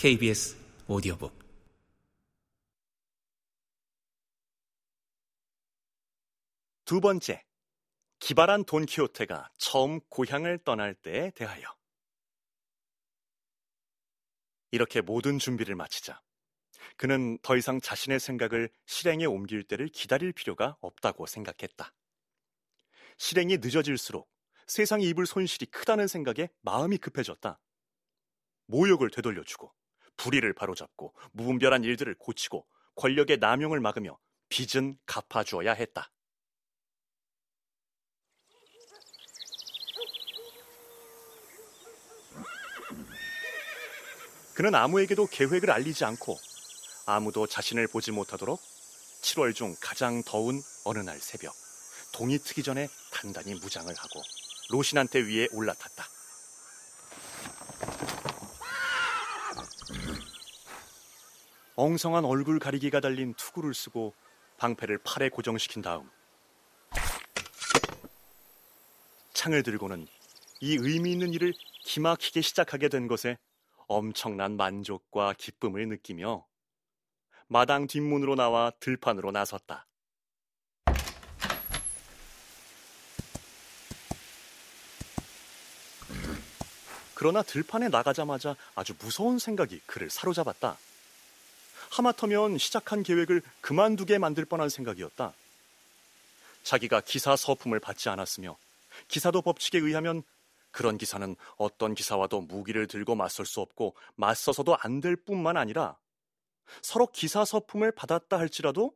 KBS 오디오북 두 번째, 기발한 돈키호테가 처음 고향을 떠날 때에 대하여. 이렇게 모든 준비를 마치자 그는 더 이상 자신의 생각을 실행에 옮길 때를 기다릴 필요가 없다고 생각했다. 실행이 늦어질수록 세상이 입을 손실이 크다는 생각에 마음이 급해졌다. 모욕을 되돌려주고 불의를 바로잡고 무분별한 일들을 고치고 권력의 남용을 막으며 빚은 갚아주어야 했다. 그는 아무에게도 계획을 알리지 않고 아무도 자신을 보지 못하도록 7월 중 가장 더운 어느 날 새벽 동이 트기 전에 단단히 무장을 하고 로신한테 위에 올라탔다. 엉성한 얼굴 가리개가 달린 투구를 쓰고 방패를 팔에 고정시킨 다음 창을 들고는 이 의미 있는 일을 기막히게 시작하게 된 것에 엄청난 만족과 기쁨을 느끼며 마당 뒷문으로 나와 들판으로 나섰다. 그러나 들판에 나가자마자 아주 무서운 생각이 그를 사로잡았다. 하마터면 시작한 계획을 그만두게 만들 뻔한 생각이었다. 자기가 기사 서품을 받지 않았으며 기사도 법칙에 의하면 그런 기사는 어떤 기사와도 무기를 들고 맞설 수 없고 맞서서도 안 될 뿐만 아니라 서로 기사 서품을 받았다 할지라도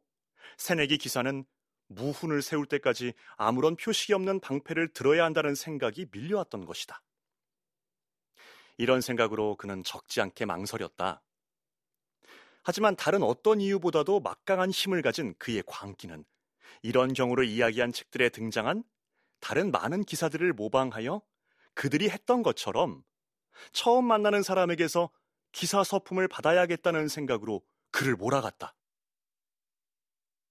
새내기 기사는 무훈을 세울 때까지 아무런 표식이 없는 방패를 들어야 한다는 생각이 밀려왔던 것이다. 이런 생각으로 그는 적지 않게 망설였다. 하지만 다른 어떤 이유보다도 막강한 힘을 가진 그의 광기는 이런 경우로 이야기한 책들에 등장한 다른 많은 기사들을 모방하여 그들이 했던 것처럼 처음 만나는 사람에게서 기사 서품을 받아야겠다는 생각으로 그를 몰아갔다.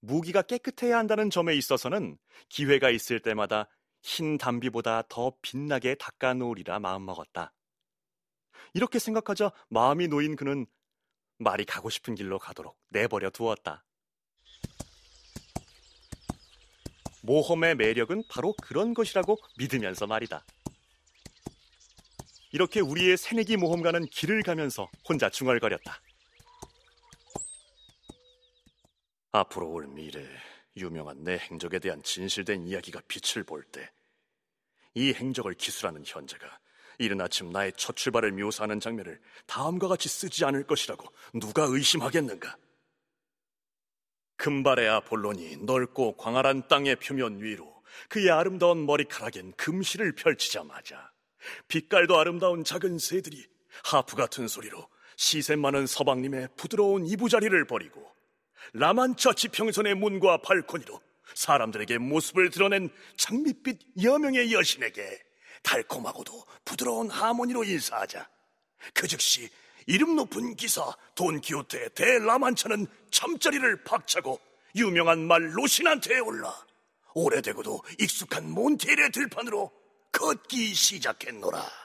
무기가 깨끗해야 한다는 점에 있어서는 기회가 있을 때마다 흰 담비보다 더 빛나게 닦아놓으리라 마음먹었다. 이렇게 생각하자 마음이 놓인 그는 말이 가고 싶은 길로 가도록 내버려 두었다. 모험의 매력은 바로 그런 것이라고 믿으면서 말이다. 이렇게 우리의 새내기 모험가는 길을 가면서 혼자 중얼거렸다. 앞으로 올 미래 유명한 내 행적에 대한 진실된 이야기가 빛을 볼 때 이 행적을 기술하는 현재가 이른 아침 나의 첫 출발을 묘사하는 장면을 다음과 같이 쓰지 않을 것이라고 누가 의심하겠는가? 금발의 아폴론이 넓고 광활한 땅의 표면 위로 그의 아름다운 머리카락엔 금실을 펼치자마자 빛깔도 아름다운 작은 새들이 하프 같은 소리로 시세 많은 서방님의 부드러운 이부자리를 버리고 라만차 지평선의 문과 발코니로 사람들에게 모습을 드러낸 장밋빛 여명의 여신에게 달콤하고도 부드러운 하모니로 인사하자. 그 즉시 이름 높은 기사 돈키호테 대라만차는 잠자리를 박차고 유명한 말 로신한테 올라 오래되고도 익숙한 몬테일의 들판으로 걷기 시작했노라.